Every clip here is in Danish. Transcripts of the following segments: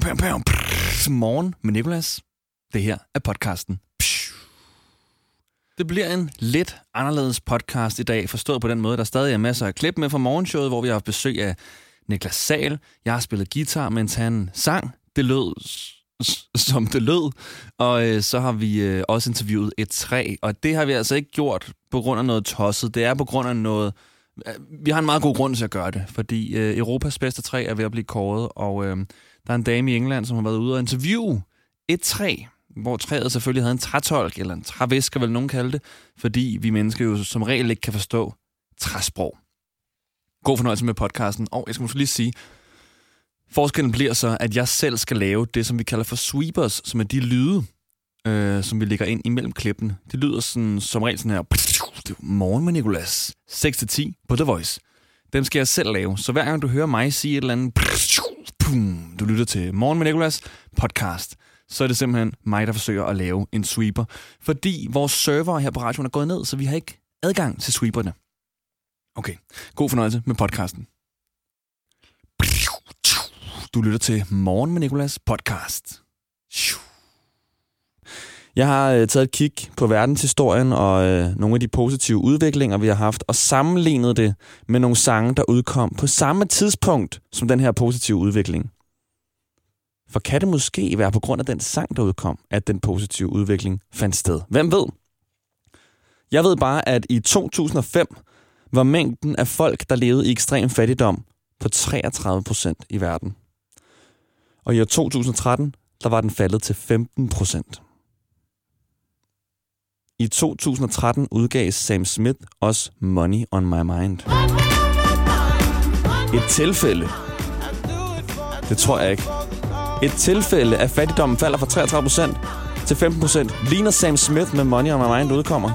pam, pam, pam. Morgen med Nicolas. Det her er podcasten. Det bliver en lidt anderledes podcast i dag, forstået på den måde, der stadig er masser af klip med fra morgenshowet, hvor vi har haft besøg af Niklas Sal. Jeg har spillet guitar, mens han sang. Det lød som det lød. Og øh, så har vi øh, også interviewet et træ, og det har vi altså ikke gjort på grund af noget tosset. Det er på grund af noget... Øh, vi har en meget god grund til at gøre det, fordi øh, Europas bedste træ er ved at blive kåret, og øh, der er en dame i England, som har været ude og interviewe et træ, hvor træet selvfølgelig havde en trætolk, eller en trævisker, vil nogen kalde det, fordi vi mennesker jo som regel ikke kan forstå træsprog. God fornøjelse med podcasten, og jeg skal måske lige sige, forskellen bliver så, at jeg selv skal lave det, som vi kalder for sweepers, som er de lyde, øh, som vi lægger ind imellem klippen. Det lyder sådan, som regel sådan her, morgen med Nicolas, 6-10 på The Voice. Dem skal jeg selv lave, så hver gang du hører mig sige et eller andet, du lytter til Morgen med Nicolas podcast, så er det simpelthen mig, der forsøger at lave en sweeper. Fordi vores server her på radioen er gået ned, så vi har ikke adgang til sweeperne. Okay, god fornøjelse med podcasten. Du lytter til Morgen med Nicolas podcast. Jeg har øh, taget et kig på verdenshistorien og øh, nogle af de positive udviklinger, vi har haft, og sammenlignet det med nogle sange, der udkom på samme tidspunkt som den her positive udvikling. For kan det måske være på grund af den sang, der udkom, at den positive udvikling fandt sted? Hvem ved? Jeg ved bare, at i 2005 var mængden af folk, der levede i ekstrem fattigdom, på 33 procent i verden. Og i år 2013, der var den faldet til 15 procent. I 2013 udgav Sam Smith også Money on My Mind. Et tilfælde. Det tror jeg ikke. Et tilfælde af fattigdommen falder fra 33% til 15%, Ligner Sam Smith med Money on My Mind udkommer.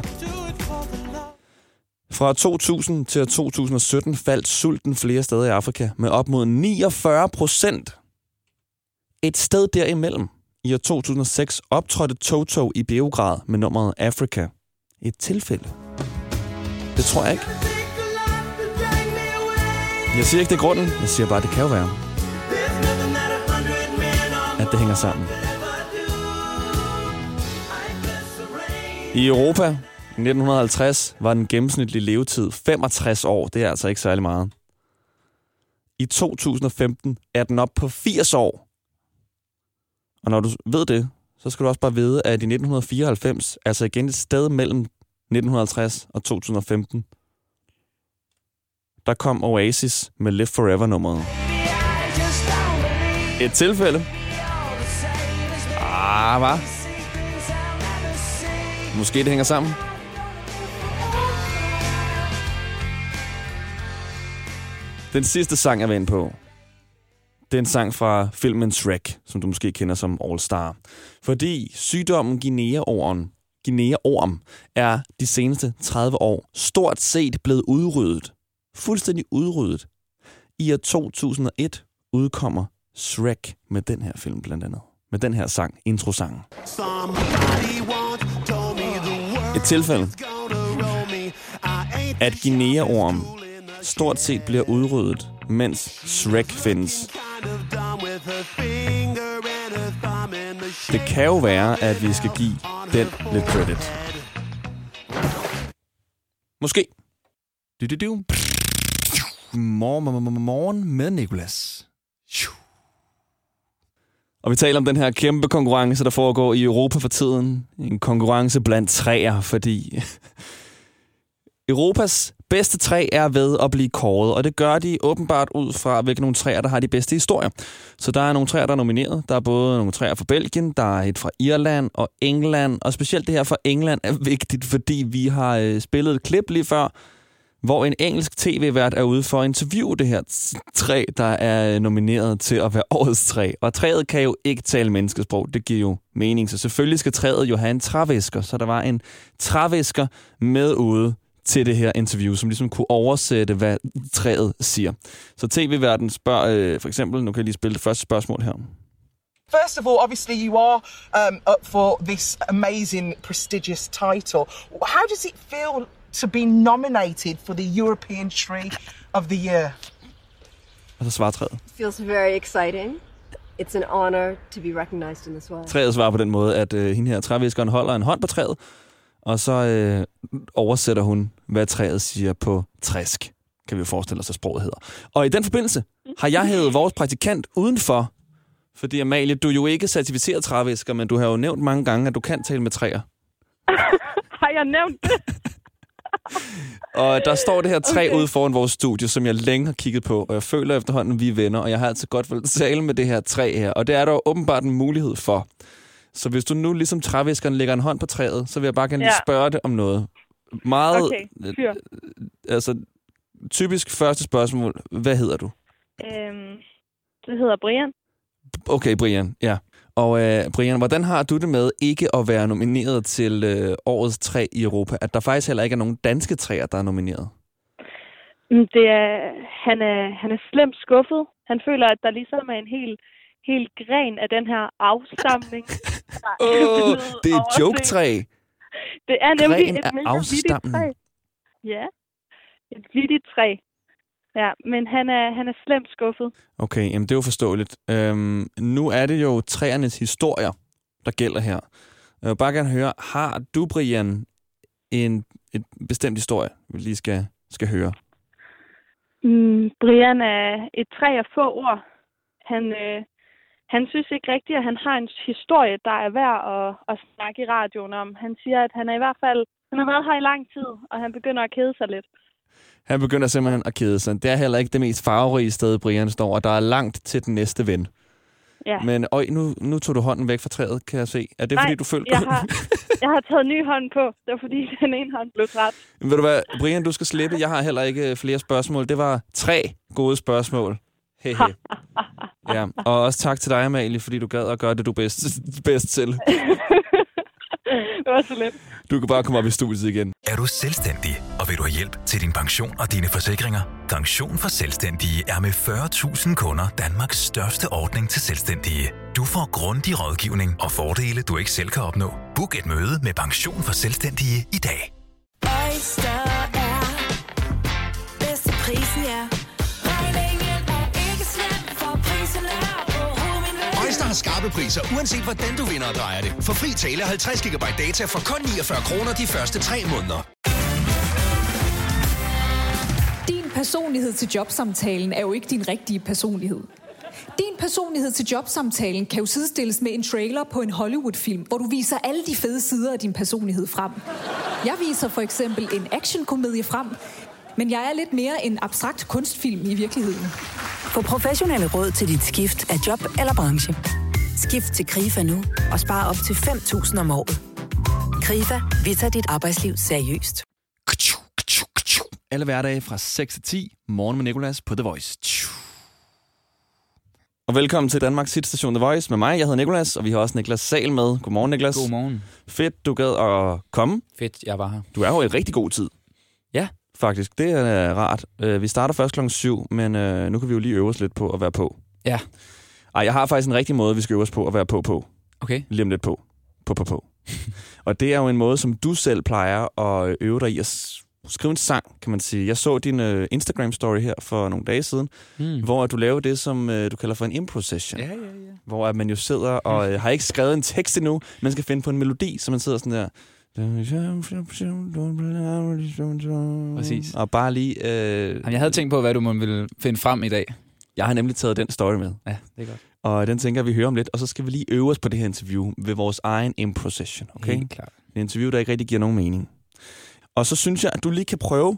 Fra 2000 til 2017 faldt sulten flere steder i Afrika med op mod 49 procent. Et sted derimellem, i år 2006, optrådte Toto i Beograd med nummeret Africa. Et tilfælde. Det tror jeg ikke. Jeg siger ikke, det er grunden. Jeg siger bare, det kan jo være. At det hænger sammen. I Europa i 1950 var den gennemsnitlige levetid 65 år. Det er altså ikke særlig meget. I 2015 er den op på 80 år. Og når du ved det, så skal du også bare vide, at i 1994, altså igen et sted mellem 1950 og 2015, der kom Oasis med Live Forever-nummeret. Et tilfælde. Ah, hvad? Måske det hænger sammen. Den sidste sang, jeg vil ind på, det er en sang fra filmen Shrek, som du måske kender som All Star. Fordi sygdommen Guinea-orm, Guinea-orm er de seneste 30 år stort set blevet udryddet. Fuldstændig udryddet. I år 2001 udkommer Shrek med den her film blandt andet. Med den her sang, introsangen. Et tilfælde, at Guinea-orm stort set bliver udryddet, mens Shrek findes. Det kan jo være, at vi skal give den lidt credit. Måske. Du, du, du. Morgen, morgen med Nicolas. Og vi taler om den her kæmpe konkurrence, der foregår i Europa for tiden. En konkurrence blandt træer, fordi Europas bedste træ er ved at blive kåret, og det gør de åbenbart ud fra, hvilke nogle træer, der har de bedste historier. Så der er nogle træer, der er nomineret. Der er både nogle træer fra Belgien, der er et fra Irland og England, og specielt det her fra England er vigtigt, fordi vi har øh, spillet et klip lige før, hvor en engelsk tv-vært er ude for at interviewe det her træ, der er øh, nomineret til at være årets træ. Og træet kan jo ikke tale menneskesprog, det giver jo mening. Så selvfølgelig skal træet jo have en trævæsker, så der var en trævæsker med ude til det her interview, som ligesom kunne oversætte, hvad træet siger. Så tv-verden spørger øh, for eksempel, nu kan jeg lige spille det første spørgsmål her. First of all, obviously you are um, up for this amazing, prestigious title. How does it feel to be nominated for the European Tree of the Year? Og så svarer træet. Feels very exciting. It's an honor to be recognized in this way. Træet svarer på den måde, at øh, hende her træviskeren holder en hånd på træet, og så øh, oversætter hun, hvad træet siger på træsk, kan vi jo forestille os, at sproget hedder. Og i den forbindelse har jeg hævet vores praktikant udenfor, fordi Amalie, du er jo ikke certificeret trævisker, men du har jo nævnt mange gange, at du kan tale med træer. Har jeg nævnt det? Og der står det her træ okay. Ude foran vores studie, som jeg længe har kigget på, og jeg føler efterhånden, at vi er venner, og jeg har altid godt vil tale med det her træ her, og det er der åbenbart en mulighed for. Så hvis du nu ligesom træviskeren lægger en hånd på træet, så vil jeg bare gerne lige Ja. spørge det om noget. Meget, Okay, fyr. altså, typisk første spørgsmål, hvad hedder du? Øhm, det hedder Brian. Okay, Brian, ja. Og øh, Brian, hvordan har du det med ikke at være nomineret til øh, årets træ i Europa? At der faktisk heller ikke er nogen danske træer, der er nomineret? Mm, Det er, han, er, han er slemt skuffet. Han føler, at der ligesom er en hel, hel gren af den her afstamning. Åh, oh, det er et joke-træ. Det er nemlig Gren et mega vittigt træ. Ja, et vittigt træ. Ja, men han er, han er slemt skuffet. Okay, jamen det er jo forståeligt. Øhm, nu er det jo træernes historier, der gælder her. Jeg vil bare gerne høre, har du, Brian, en et bestemt historie, vi lige skal, skal høre? Mm, Brian er et træ af få ord. Han, øh, han synes ikke rigtigt, at han har en historie, der er værd at, at snakke i radioen om. Han siger, at han er i hvert fald han har været her i lang tid, og han begynder at kede sig lidt. Han begynder simpelthen at kede sig. Det er heller ikke det mest farverige sted, Brian står, og der er langt til den næste ven. Ja. Men øj, nu, nu tog du hånden væk fra træet, kan jeg se. Er det Nej, fordi, du følte... jeg har, jeg har taget ny hånd på. Det var fordi, den ene hånd blev træt. Ved du hvad, Brian, du skal slippe. Jeg har heller ikke flere spørgsmål. Det var tre gode spørgsmål. Hehe. Ja, og også tak til dig, Amalie, fordi du gad at gøre det, du bedst, bedst til. det var så let. Du kan bare komme op i studiet igen. Er du selvstændig, og vil du have hjælp til din pension og dine forsikringer? Pension for Selvstændige er med 40.000 kunder Danmarks største ordning til selvstændige. Du får grundig rådgivning og fordele, du ikke selv kan opnå. Book et møde med Pension for Selvstændige i dag. Oyster er bedst til prisen, ja. Har skarpe priser, uanset hvordan du vinder og drejer det. For fri tale 50 GB data for kun 49 kroner de første 3 måneder. Din personlighed til jobsamtalen er jo ikke din rigtige personlighed. Din personlighed til jobsamtalen kan jo sidestilles med en trailer på en Hollywood-film, hvor du viser alle de fede sider af din personlighed frem. Jeg viser for eksempel en actionkomedie frem, men jeg er lidt mere en abstrakt kunstfilm i virkeligheden. Få professionelle råd til dit skift af job eller branche. Skift til KRIFA nu og spare op til 5.000 om året. KRIFA, vi tager dit arbejdsliv seriøst. Alle hverdage fra 6 til 10. Morgen med Nicolas på The Voice. Og velkommen til Danmarks hitstation The Voice med mig. Jeg hedder Nicolas, og vi har også Niklas Sal med. Godmorgen, Niklas. Godmorgen. Fedt, du gad at komme. Fedt, jeg var her. Du er jo i rigtig god tid. Faktisk, det er rart. Øh, Vi starter først klokken 7, men øh, nu kan vi jo lige øve os lidt på at være på. Ja. Ej, jeg har faktisk en rigtig måde, vi skal øve os på at være på på. Okay. Lige om lidt på. På, på, på. og det er jo en måde, som du selv plejer at øve dig i at skrive en sang, kan man sige. Jeg så din øh, Instagram-story her for nogle dage siden, Hmm. hvor du laver det, som øh, du kalder for en improv-session. Ja, ja, ja. Hvor at man jo sidder og øh, har ikke skrevet en tekst endnu, man skal finde på en melodi, så man sidder sådan der... Præcis. Og bare lige... Øh, Jamen, jeg havde tænkt på, hvad du må ville finde frem i dag. jeg har nemlig taget den story med, Ja, det er godt. og den tænker vi hører om lidt. Og så skal vi lige øve os på det her interview ved vores egen improv-session, okay? Helt klart. Et interview, der ikke rigtig giver nogen mening. Og så synes jeg, at du lige kan prøve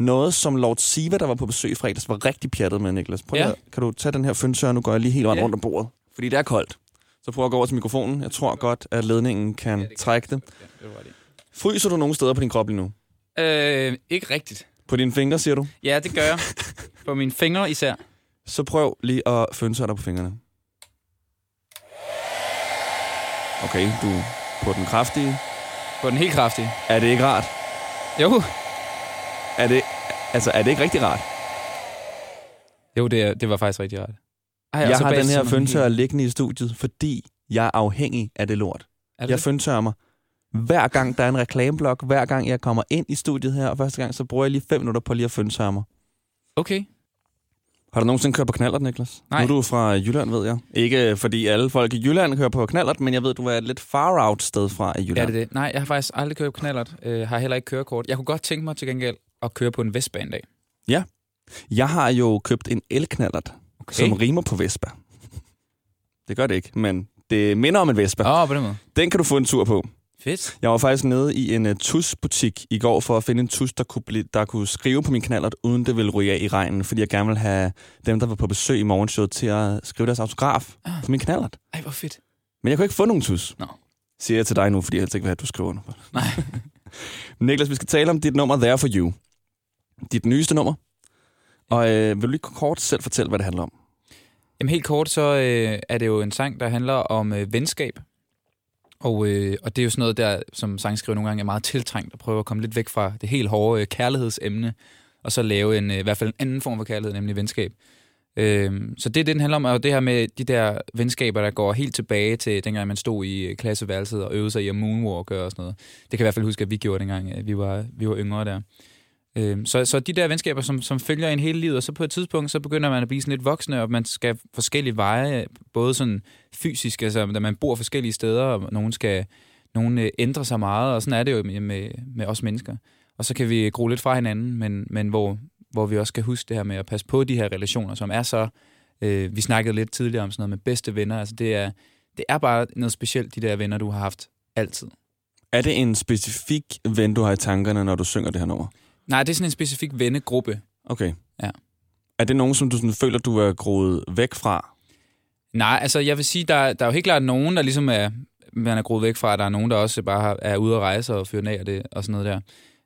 noget, som Lord Siva, der var på besøg i fredags, var rigtig pjattet med, Niklas. Prøv Ja. ja. kan du tage den her fyndtør? Nu går jeg lige helt rundt Ja. rundt om bordet. Fordi det er koldt. Så prøv at gå over til mikrofonen. Jeg tror godt, at ledningen kan ja, det trække det. Det var det. Fryser du nogle steder på din krop lige nu? Øh, ikke rigtigt. På dine fingre, siger du? Ja, det gør jeg. På mine fingre især. Så prøv lige at fyndtøre dig på fingrene. Okay, du på den kraftige. På den helt kraftige. Er det ikke rart? Jo. Er det, altså, er det ikke rigtig rart? Jo, det, det var faktisk rigtig rart. Ej, jeg så har den her er helt- liggende i studiet, fordi jeg er afhængig af det lort. Er det Jeg det? fyndtørrer mig. Hver gang der er en reklameblok, hver gang jeg kommer ind i studiet her, og første gang, så bruger jeg lige fem minutter på lige at fyndtørre mig. Okay. Har du nogensinde kørt på knallert, Niklas? Nej. Nu er du fra Jylland, ved jeg. Ikke fordi alle folk i Jylland kører på knallert, men jeg ved, du er et lidt far out sted fra i Jylland. Ja, det er det. Nej, jeg har faktisk aldrig kørt på knallert. Øh, har heller ikke kørekort. Jeg kunne godt tænke mig til gengæld at køre på en Vestbane dag. Ja. Jeg har jo købt en elknallert, Okay. som rimer på Vespa. Det gør det ikke, men det minder om en Vespa. Åh, oh, på den måde. Den kan du få en tur på. Fedt. Jeg var faktisk nede i en uh, tusbutik i går for at finde en tus, der kunne, blive, der kunne skrive på min knallert, uden det ville ryge af i regnen, fordi jeg gerne ville have dem, der var på besøg i morgenshowet, til at skrive deres autograf Ah. på min knallert. Ej, hvor fedt. Men jeg kunne ikke få nogen tus. Nå. Siger jeg til dig nu, fordi jeg helst ikke vil have, at du skriver under. Nej. Niklas, vi skal tale om dit nummer There For You. Dit nyeste nummer. Og øh, vil du lige kort selv fortælle, hvad det handler om? Jamen helt kort, så øh, er det jo en sang, der handler om øh, venskab. Og, øh, og det er jo sådan noget, der som sangskriver nogle gange er meget tiltrængt at prøve at komme lidt væk fra det helt hårde øh, kærlighedsemne, og så lave en, øh, i hvert fald en anden form for kærlighed, nemlig venskab. Øh, så det, det den handler om, er jo det her med de der venskaber, der går helt tilbage til dengang, man stod i øh, klasseværelset og øvede sig i at moonwalk og sådan noget. Det kan jeg i hvert fald huske, at vi gjorde dengang, at vi var, vi var yngre der. Øhm, så, så de der venskaber, som, som følger en hele livet, og så på et tidspunkt, så begynder man at blive sådan lidt voksne, og man skal forskellige veje, både sådan fysisk, altså da man bor forskellige steder, og nogen skal nogen øh, ændre sig meget, og sådan er det jo med, med, med os mennesker. Og så kan vi gro lidt fra hinanden, men, men hvor, hvor vi også skal huske det her med at passe på de her relationer, som er så... Øh, vi snakkede lidt tidligere om sådan noget med bedste venner, altså det er, det er bare noget specielt, de der venner, du har haft altid. Er det en specifik ven, du har i tankerne, når du synger det her nummer? Nej, det er sådan en specifik vennegruppe. Okay. Ja. Er det nogen, som du sådan føler, du er groet væk fra? Nej, altså jeg vil sige, der, der er jo helt klart nogen, der ligesom er, man er groet væk fra. Der er nogen, der også bare er ude at rejse og fyre af og, det, og sådan noget der.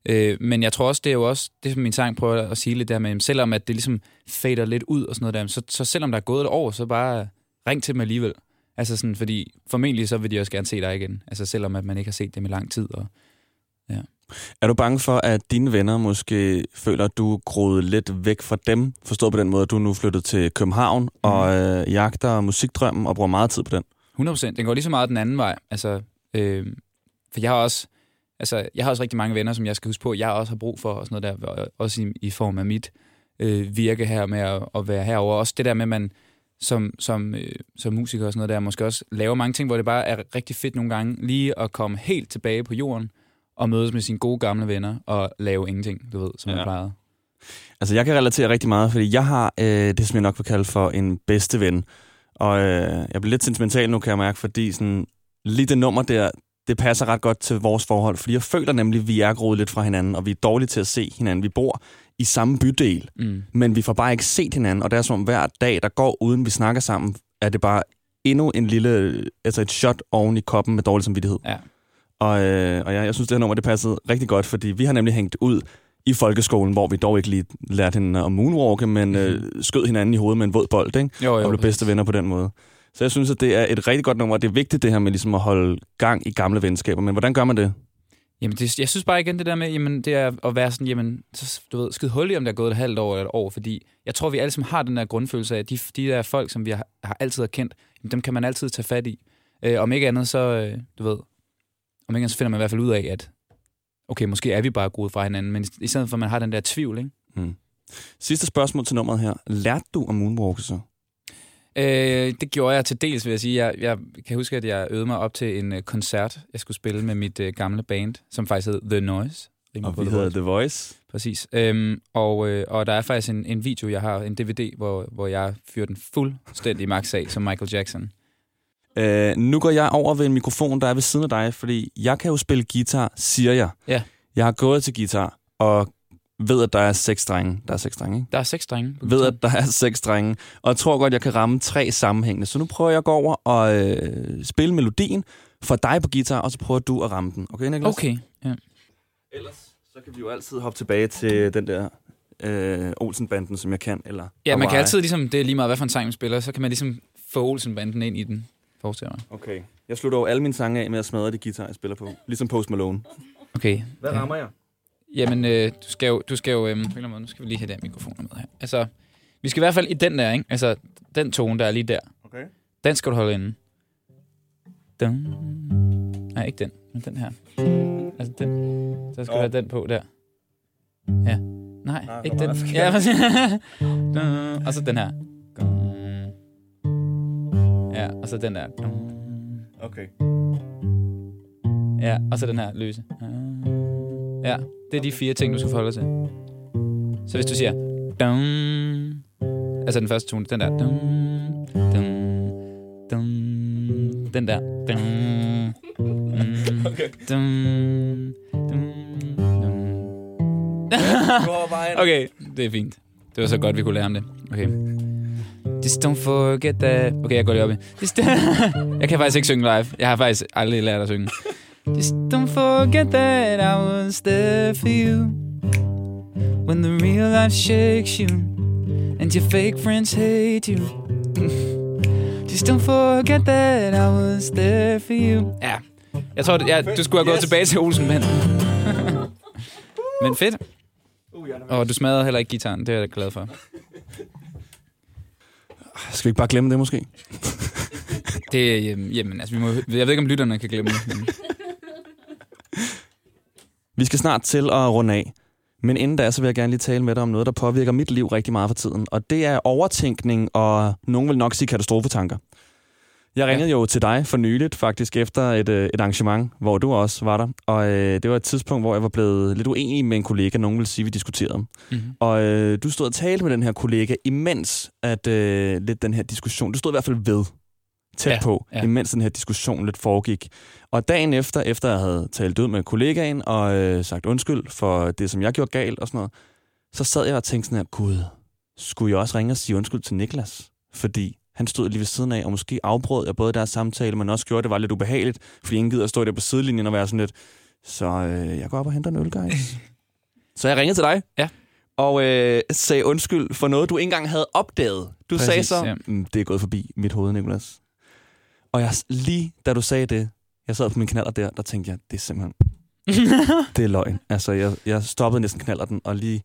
Øh, men jeg tror også, det er jo også, det som min sang prøver at sige lidt der med, selvom at det ligesom fader lidt ud og sådan noget der, så, så selvom der er gået et år, så bare ring til dem alligevel. Altså sådan, fordi formentlig så vil de også gerne se dig igen. Altså selvom at man ikke har set dem i lang tid. Og, ja. Er du bange for, at dine venner måske føler, at du er lidt væk fra dem? Forstået på den måde, at du nu flyttet til København mm. og øh, jagter musikdrømmen og bruger meget tid på den? 100%. Den går lige så meget den anden vej. Altså, øh, for jeg har også altså, jeg har også rigtig mange venner, som jeg skal huske på, jeg også har brug for, og sådan noget der, og også i, i form af mit øh, virke her med at, at være herover. Også det der med, at man som, som, øh, som musiker og sådan noget der, måske også laver mange ting, hvor det bare er rigtig fedt nogle gange, lige at komme helt tilbage på jorden, og mødes med sine gode gamle venner, og lave ingenting, du ved, som ja. man plejede. Altså, jeg kan relatere rigtig meget, fordi jeg har øh, det, som jeg nok vil kalde for en bedste ven. Og øh, jeg bliver lidt sentimental nu, kan jeg mærke, fordi sådan, lige det nummer der, det passer ret godt til vores forhold. Fordi jeg føler nemlig, at vi er groet lidt fra hinanden, og vi er dårlige til at se hinanden. Vi bor i samme bydel, Mm. men vi får bare ikke set hinanden. Og det er som om hver dag, der går, uden vi snakker sammen, er det bare endnu en lille, altså et shot oven i koppen med dårlig samvittighed. Ja. Og, øh, og jeg, jeg synes, det her nummer, det passede rigtig godt, fordi vi har nemlig hængt ud i folkeskolen, hvor vi dog ikke lige lærte hende at moonwalke, men øh, skød hinanden i hovedet med en våd bold, ikke? Mhm. Jo, jo, og blev bedste venner på den måde. Så jeg synes, at det er et rigtig godt nummer, og det er vigtigt det her med ligesom at holde gang i gamle venskaber. Men hvordan gør man det? Jamen, det, jeg synes bare igen det der med, jamen, det er at være sådan, jamen, så, du ved, skide hul i, om der er gået et halvt år eller et år, fordi jeg tror, vi alle sammen har den der grundfølelse af, at de, de der folk, som vi har, har altid har kendt, jamen, dem kan man altid tage fat i. Øh, om ikke andet, så, øh, du ved, om ikke så finder man i hvert fald ud af, at okay, måske er vi bare groet fra hinanden, men i, stedet for, at man har den der tvivl, ikke? Mm. Sidste spørgsmål til nummeret her. Lærte du at moonwalke så? Øh, det gjorde jeg til dels, vil jeg sige. Jeg, jeg kan huske, at jeg øvede mig op til en øh, koncert, jeg skulle spille med mit øh, gamle band, som faktisk hed The Noise. Og vi The hedder Voice. The Voice. Præcis. Øhm, og, øh, og der er faktisk en, en video, jeg har, en DVD, hvor, hvor jeg fyrer den fuldstændig max af som Michael Jackson. Øh, nu går jeg over ved en mikrofon, der er ved siden af dig, fordi jeg kan jo spille guitar, siger jeg. Ja. Jeg har gået til guitar, og ved, at der er seks strenge. Der er seks strenge, ikke? Der er seks strenge. på ved, at der er seks strenge, og jeg tror godt, jeg kan ramme tre sammenhængende. Så nu prøver jeg at gå over og øh, spille melodien for dig på guitar, og så prøver du at ramme den. Okay, Niklas? Okay, ja. Ellers så kan vi jo altid hoppe tilbage til den der øh, Olsen-banden, som jeg kan. Eller Ja, man kan Hawaii. altid ligesom, det er lige meget, hvad for en sang man spiller, så kan man ligesom få Olsen-banden ind i den, forestiller mig. Okay. Jeg slutter jo alle mine sange af med at smadre de guitar, jeg spiller på. Ligesom Post Malone. Okay. Hvad ja. rammer jeg? Jamen, øh, du skal jo, du skal jo på en eller anden måde, nu skal vi lige have den mikrofon med her. Altså, vi skal i hvert fald i den der, ikke? Altså, den tone, der er lige der. Okay. Den skal du holde inde. Dun. Nej, ikke den, men den her. Altså den. Så skal du Nå. have den på der. Ja. Nej, Nej, ikke det var den. Ja, præcis. Dun, og så den her. Ja, og så den der. Okay. Ja, og så den her løse. Ja, det er de fire ting, du skal forholde dig til. Så hvis du siger... Dun, altså den første tone, den der. Dun, dun, dun, den der. Dun, mm, Okay. dun, dun, dun. okay, det er fint. Det var så godt, vi kunne lære om det. Okay. Just don't forget that... Okay, jeg går lige op i. Just jeg kan faktisk ikke synge live. Jeg har faktisk aldrig lært at synge. Just don't forget that I was there for you When the real life shakes you And your fake friends hate you Just don't forget that I was there for you Ja, jeg tror, ja, du skulle have gået Yes. tilbage til Olsen, men... men fedt. Og du smadrede heller ikke gitaren, det er jeg glad for. Skal vi ikke bare glemme det, måske? Det, jamen, jamen, altså, vi må, jeg ved ikke, om lytterne kan glemme det. Men, Vi skal snart til at runde af. Men inden da, så vil jeg gerne lige tale med dig om noget, der påvirker mit liv rigtig meget for tiden. Og det er overtænkning og nogen vil nok sige katastrofetanker. Jeg ringede jo til dig for nyligt, faktisk efter et, øh, et arrangement, hvor du også var der. Og øh, det var et tidspunkt, hvor jeg var blevet lidt uenig med en kollega, nogen vil sige, vi diskuterede. mm-hmm. Og øh, du stod og talte med den her kollega, imens at øh, lidt den her diskussion, du stod i hvert fald ved, tæt Ja, på, ja. imens den her diskussion lidt foregik. Og dagen efter, efter jeg havde talt ud med kollegaen og øh, sagt undskyld for det, som jeg gjorde galt og sådan noget, så sad jeg og tænkte sådan her, gud, skulle jeg også ringe og sige undskyld til Niklas? Fordi han stod lige ved siden af, og måske afbrød jeg både deres samtale, men også gjorde, at det var lidt ubehageligt, fordi ingen gider at stå der på sidelinjen og være sådan lidt, så øh, jeg går op og henter en øl, guys. så jeg ringede til dig. Ja. Og øh, sagde undskyld for noget, du ikke engang havde opdaget. Du Præcis, sagde så, ja. mm, det er gået forbi mit hoved, Nicolas. Og jeg, lige da du sagde det, jeg sad på min knaller der, der tænkte jeg, det er simpelthen, det er løgn. Altså, jeg, jeg stoppede næsten knaller den, og lige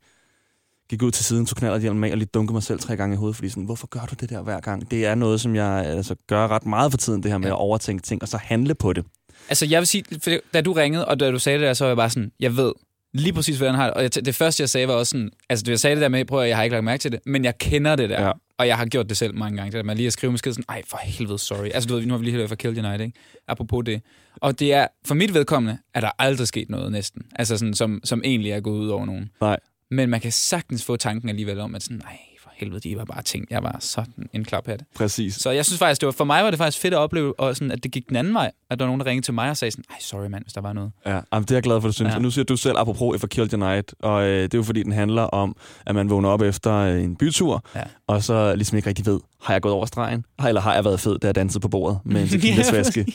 gik ud til siden, tog knaller hjelmen af, og lige dunkede mig selv tre gange i hovedet, fordi sådan, hvorfor gør du det der hver gang? Det er noget, som jeg altså, gør ret meget for tiden, det her med Ja. at overtænke ting, og så handle på det. Altså, jeg vil sige, for da du ringede, og da du sagde det der, så var jeg bare sådan, jeg ved lige præcis, hvordan jeg har det. Og jeg, det første, jeg sagde, var også sådan, altså, jeg sagde det der med, prøv at jeg har ikke lagt mærke til det, men jeg kender det der. Ja. Og jeg har gjort det selv mange gange, det der med lige at skrive måske sådan, ej, for helvede, sorry. Altså, du ved, nu har vi lige hørt fra Kill Unite, ikke? Apropos det. Og det er, for mit vedkommende, er der aldrig sket noget næsten. Altså, sådan, som, som egentlig er gået ud over nogen. Nej. Men man kan sagtens få tanken alligevel om, at sådan, nej, for helvede, de var bare ting. Jeg var sådan en klaphat. Præcis. Så jeg synes faktisk, det var, for mig var det faktisk fedt at opleve, og sådan, at det gik den anden vej. At der var nogen, der ringede til mig og sagde sådan, ej, sorry mand, hvis der var noget. Ja, jamen, det er jeg glad for, du synes. Ja. Og nu siger du selv, apropos for Kill the Night, og øh, det er jo fordi, den handler om, at man vågner op efter øh, en bytur, Ja. og så ligesom ikke rigtig ved, har jeg gået over stregen, eller har jeg været fed, da jeg dansede på bordet med en tequila-flaske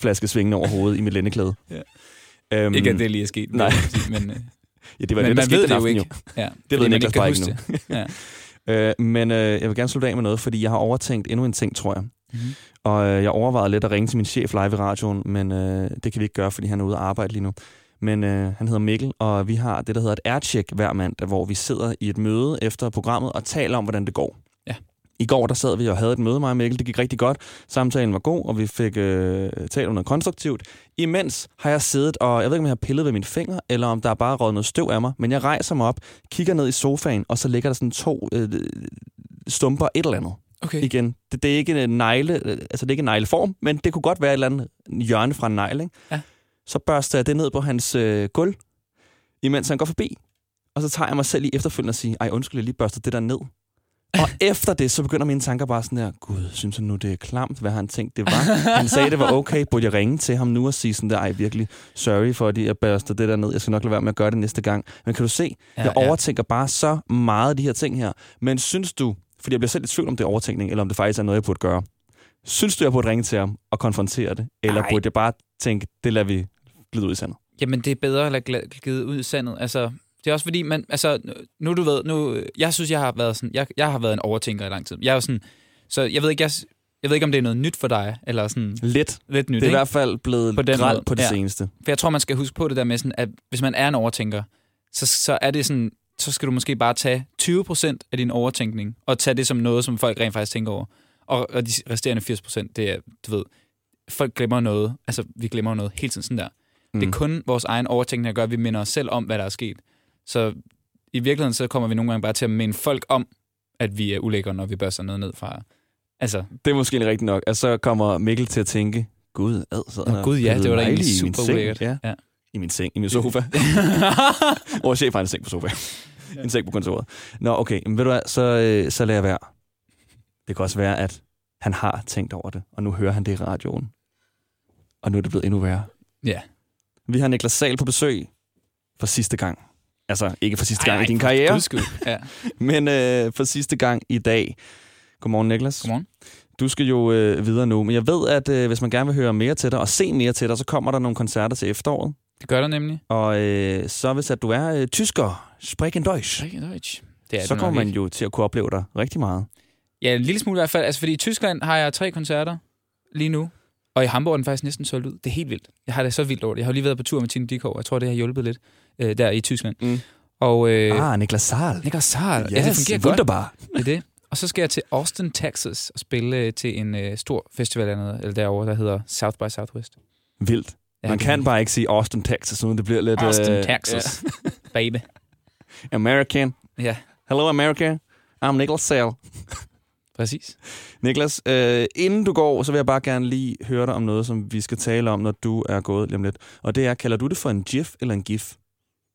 flaske svingende over hovedet i mit lændeklæde. Ja. Øhm, Ikke at det lige er sket. Nej. Men, øh, ja, det var men det, der man skete ved den det jo aften, ikke. Ja, Det ved Niklas bare ikke det. Ja. Øh, men øh, jeg vil gerne slutte af med noget, fordi jeg har overtænkt endnu en ting, tror jeg. Mhm. Og øh, jeg overvejede lidt at ringe til min chef live i radioen, men øh, det kan vi ikke gøre, fordi han er ude at arbejde lige nu. Men øh, han hedder Mikkel, og vi har det, der hedder et aircheck hver mandag, hvor vi sidder i et møde efter programmet og taler om, hvordan det går. I går der sad vi og havde et møde, mig og Mikkel. Det gik rigtig godt. Samtalen var god, og vi fik øh, talt om noget konstruktivt. Imens har jeg siddet, og jeg ved ikke, om jeg har pillet ved min finger, eller om der er bare røget noget støv af mig, men jeg rejser mig op, kigger ned i sofaen, og så ligger der sådan to øh, stumper et eller andet Okay. igen. Det, det er ikke en negle, øh, altså det er ikke en negleform, men det kunne godt være et eller andet hjørne fra en negl, ikke? Ja. Så børster jeg det ned på hans øh, gulv, imens han går forbi. Og så tager jeg mig selv i efterfølgende og siger, ej undskyld, jeg lige børster det der ned. Og efter det, så begynder mine tanker bare sådan der, gud, synes han nu, det er klamt, hvad han tænkt, det var? Han sagde, det var okay, burde jeg ringe til ham nu og sige sådan der, ej virkelig, sorry for, at jeg børster det der ned, jeg skal nok lade være med at gøre det næste gang. Men kan du se, Ja, jeg ja. overtænker bare så meget af de her ting her. Men synes du, fordi jeg bliver selv i tvivl om det er overtænkning, eller om det faktisk er noget, jeg burde gøre. Synes du, jeg burde ringe til ham og konfrontere det? Eller Ej. burde jeg bare tænke, det lader vi glide ud i sandet? Jamen, det er bedre at lade glide ud i sandet. Altså, det er også fordi, man, altså, nu du ved, nu, jeg synes, jeg har været sådan, jeg, jeg har været en overtænker i lang tid. Jeg er jo sådan, så jeg ved ikke, jeg, jeg ved ikke, om det er noget nyt for dig, eller sådan Lidt. lidt nyt, Det er i ikke? hvert fald blevet På den måde, på det ja. seneste. For jeg tror, man skal huske på det der med sådan, at hvis man er en overtænker, så, så er det sådan, så skal du måske bare tage 20% af din overtænkning, og tage det som noget, som folk rent faktisk tænker over. Og, og de resterende 80%, det er, du ved, folk glemmer noget. Altså, vi glemmer noget hele tiden sådan der. Mm. Det er Mm. kun vores egen overtænkning, der gør, at vi minder os selv om, hvad der er sket. Så i virkeligheden så kommer vi nogle gange bare til at minde folk om, at vi er ulækre, når vi børster noget ned fra... Altså, Det er måske rigtigt nok. Og så kommer Mikkel til at tænke, Gud, ad, så Nå, Gud, ja, det var da egentlig super seng. ulækkert. Ja. Ja. I min seng, i min sofa. Vores chef har en seng på sofa. En seng på kontoret. Nå, okay, men ved du hvad, så, øh, så lader jeg være. Det kan også være, at han har tænkt over det, og nu hører han det i radioen. Og nu er det blevet endnu værre. ja. Vi har Niklas Sal på besøg for sidste gang. Altså, ikke for sidste gang Ej, i din karriere, guds skyld. Ja. men øh, for sidste gang i dag. Godmorgen, Niklas. Godmorgen. Du skal jo øh, videre nu, men jeg ved, at øh, hvis man gerne vil høre mere til dig og se mere til dig, så kommer der nogle koncerter til efteråret. Det gør der nemlig. Og øh, så hvis at du er øh, tysker, sprechen Deutsch, Rigtig Deutsch. Det er så kommer man ikke. jo til at kunne opleve dig rigtig meget. Ja, en lille smule i hvert fald. Altså, fordi i Tyskland har jeg tre koncerter lige nu. Og i Hamburg er den faktisk næsten solgt ud. Det er helt vildt. Jeg har det så vildt over det. Jeg har lige været på tur med Tine Dikov. Jeg tror, det har hjulpet lidt øh, der i Tyskland. Mm. Og, øh, Ah, Niklas Saal. Niklas Saal. Yes, ja, det fungerer godt. wunderbar. Det er det. Og så skal jeg til Austin, Texas og spille øh, til en øh, stor festival dernede, eller derovre, der hedder South by Southwest. Vildt. Ja, Man kan bare ikke sige Austin, Texas, uden det bliver lidt... Austin, øh, Texas. Baby. ja, American. Ja, Hello, America. I'm Niklas Saal. Præcis. Niklas, øh, inden du går, så vil jeg bare gerne lige høre dig om noget, som vi skal tale om, når du er gået lige om lidt. Og det er, kalder du det for en GIF eller en GIF?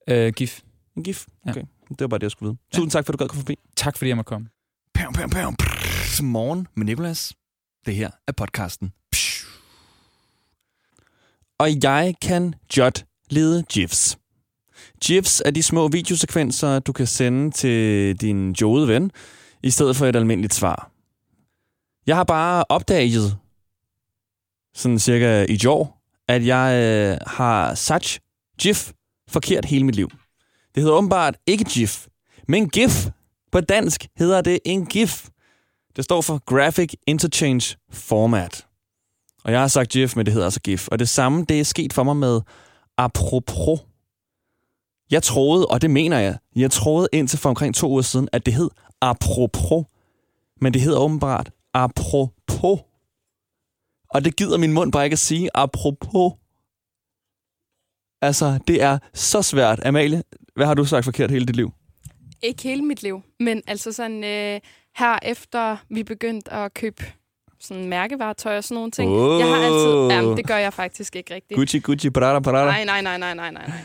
Øh, GIF. En GIF? Ja. Okay. Det var bare det, jeg skulle vide. Ja. Tusind tak, for at du gad komme forbi. Tak fordi jeg måtte komme. Pam, pam, pam. Morgen med Nicolas. Det her er podcasten. Psh. Og jeg kan jot lede GIFs. GIFs er de små videosekvenser, du kan sende til din jodede ven, i stedet for et almindeligt svar. Jeg har bare opdaget, sådan cirka i år, at jeg øh, har sagt GIF forkert hele mit liv. Det hedder åbenbart ikke GIF, men GIF. På dansk hedder det en GIF. Det står for Graphic Interchange Format. Og jeg har sagt GIF, men det hedder altså GIF. Og det samme, det er sket for mig med apropos. Jeg troede, og det mener jeg, jeg troede indtil for omkring to uger siden, at det hed apropos. Men det hedder åbenbart apropos. Og det gider min mund bare ikke at sige apropos. Altså, det er så svært. Amalie, hvad har du sagt forkert hele dit liv? Ikke hele mit liv, men altså sådan øh, her efter vi begyndte at købe sådan mærkevaretøj og sådan nogle ting. Åh. Jeg har altid... Jamen, det gør jeg faktisk ikke rigtigt. Gucci, Gucci, Prada, Prada. Nej, nej, nej, nej, nej, nej, nej.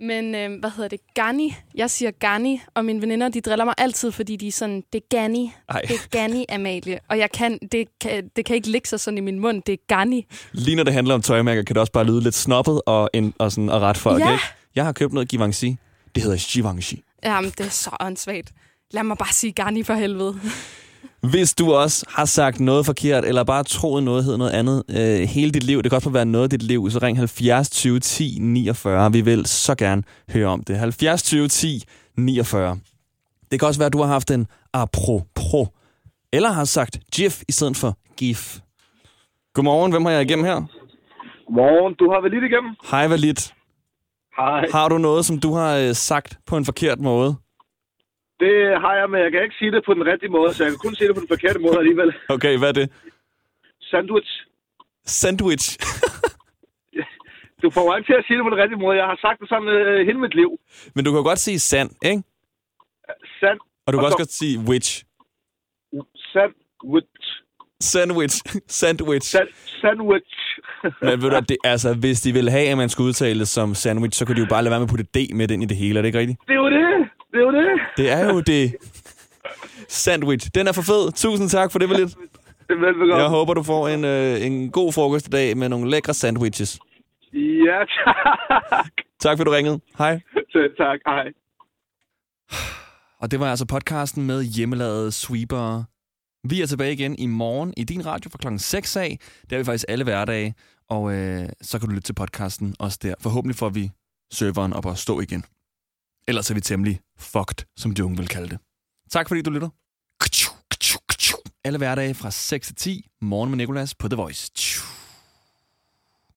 Men øh, hvad hedder det? Gani. Jeg siger Gani, og mine veninder, de driller mig altid, fordi de er sådan, det er Gani. Ej. Det er Gani, Amalie. Og jeg kan, det, kan, det kan ikke ligge sig sådan i min mund. Det er Gani. Lige når det handler om tøjmærker, kan det også bare lyde lidt snobbet og, en, og, sådan, og ret folk, Ja. ikke? Jeg har købt noget Givenchy. Det hedder Givenchy. Jamen, det er så åndssvagt. Lad mig bare sige Gani for helvede. Hvis du også har sagt noget forkert, eller bare troet noget hedder noget andet øh, hele dit liv, det kan også bare være noget af dit liv, så ring 70 20 10 49. Vi vil så gerne høre om det. 70 20 10 49. Det kan også være, at du har haft en apropos, eller har sagt GIF i stedet for GIF. Godmorgen, hvem har jeg igennem her? Godmorgen, du har vel lidt igennem? Hej, Valit. Hej. Har du noget, som du har øh, sagt på en forkert måde? Det har jeg, men jeg kan ikke sige det på den rigtige måde, så jeg kan kun sige det på den forkerte måde alligevel. Okay, hvad er det? Sandwich. Sandwich. Du får mig ikke til at sige det på den rigtige måde. Jeg har sagt det sådan øh, hele mit liv. Men du kan godt sige sand, ikke? Sand. Og du kan Og også så- godt sige witch. Sandwich. Sandwich. Sandwich. Sand, sandwich. Men ved du, det, altså, hvis de ville have, at man skulle udtale som sandwich, så kunne de jo bare lade være med at putte D med ind i det hele. Er det ikke rigtigt? Det er jo det. Det er jo det. Det er jo det. Sandwich. Den er for fed. Tusind tak for det, Valit. Det er velbekomme. Jeg håber, du får en, øh, en god frokost i dag med nogle lækre sandwiches. Ja, tak. Tak for, du ringede. Hej. Selv tak. Hej. Og det var altså podcasten med hjemmelavede sweeper. Vi er tilbage igen i morgen i din radio fra klokken 6 af. Det er vi faktisk alle hverdage. Og øh, så kan du lytte til podcasten også der. Forhåbentlig får vi serveren op og stå igen. Ellers er vi temmelig fucked, som de unge vil kalde det. Tak fordi du lytter. Alle hverdage fra 6 til 10. Morgen med Nicolas på The Voice.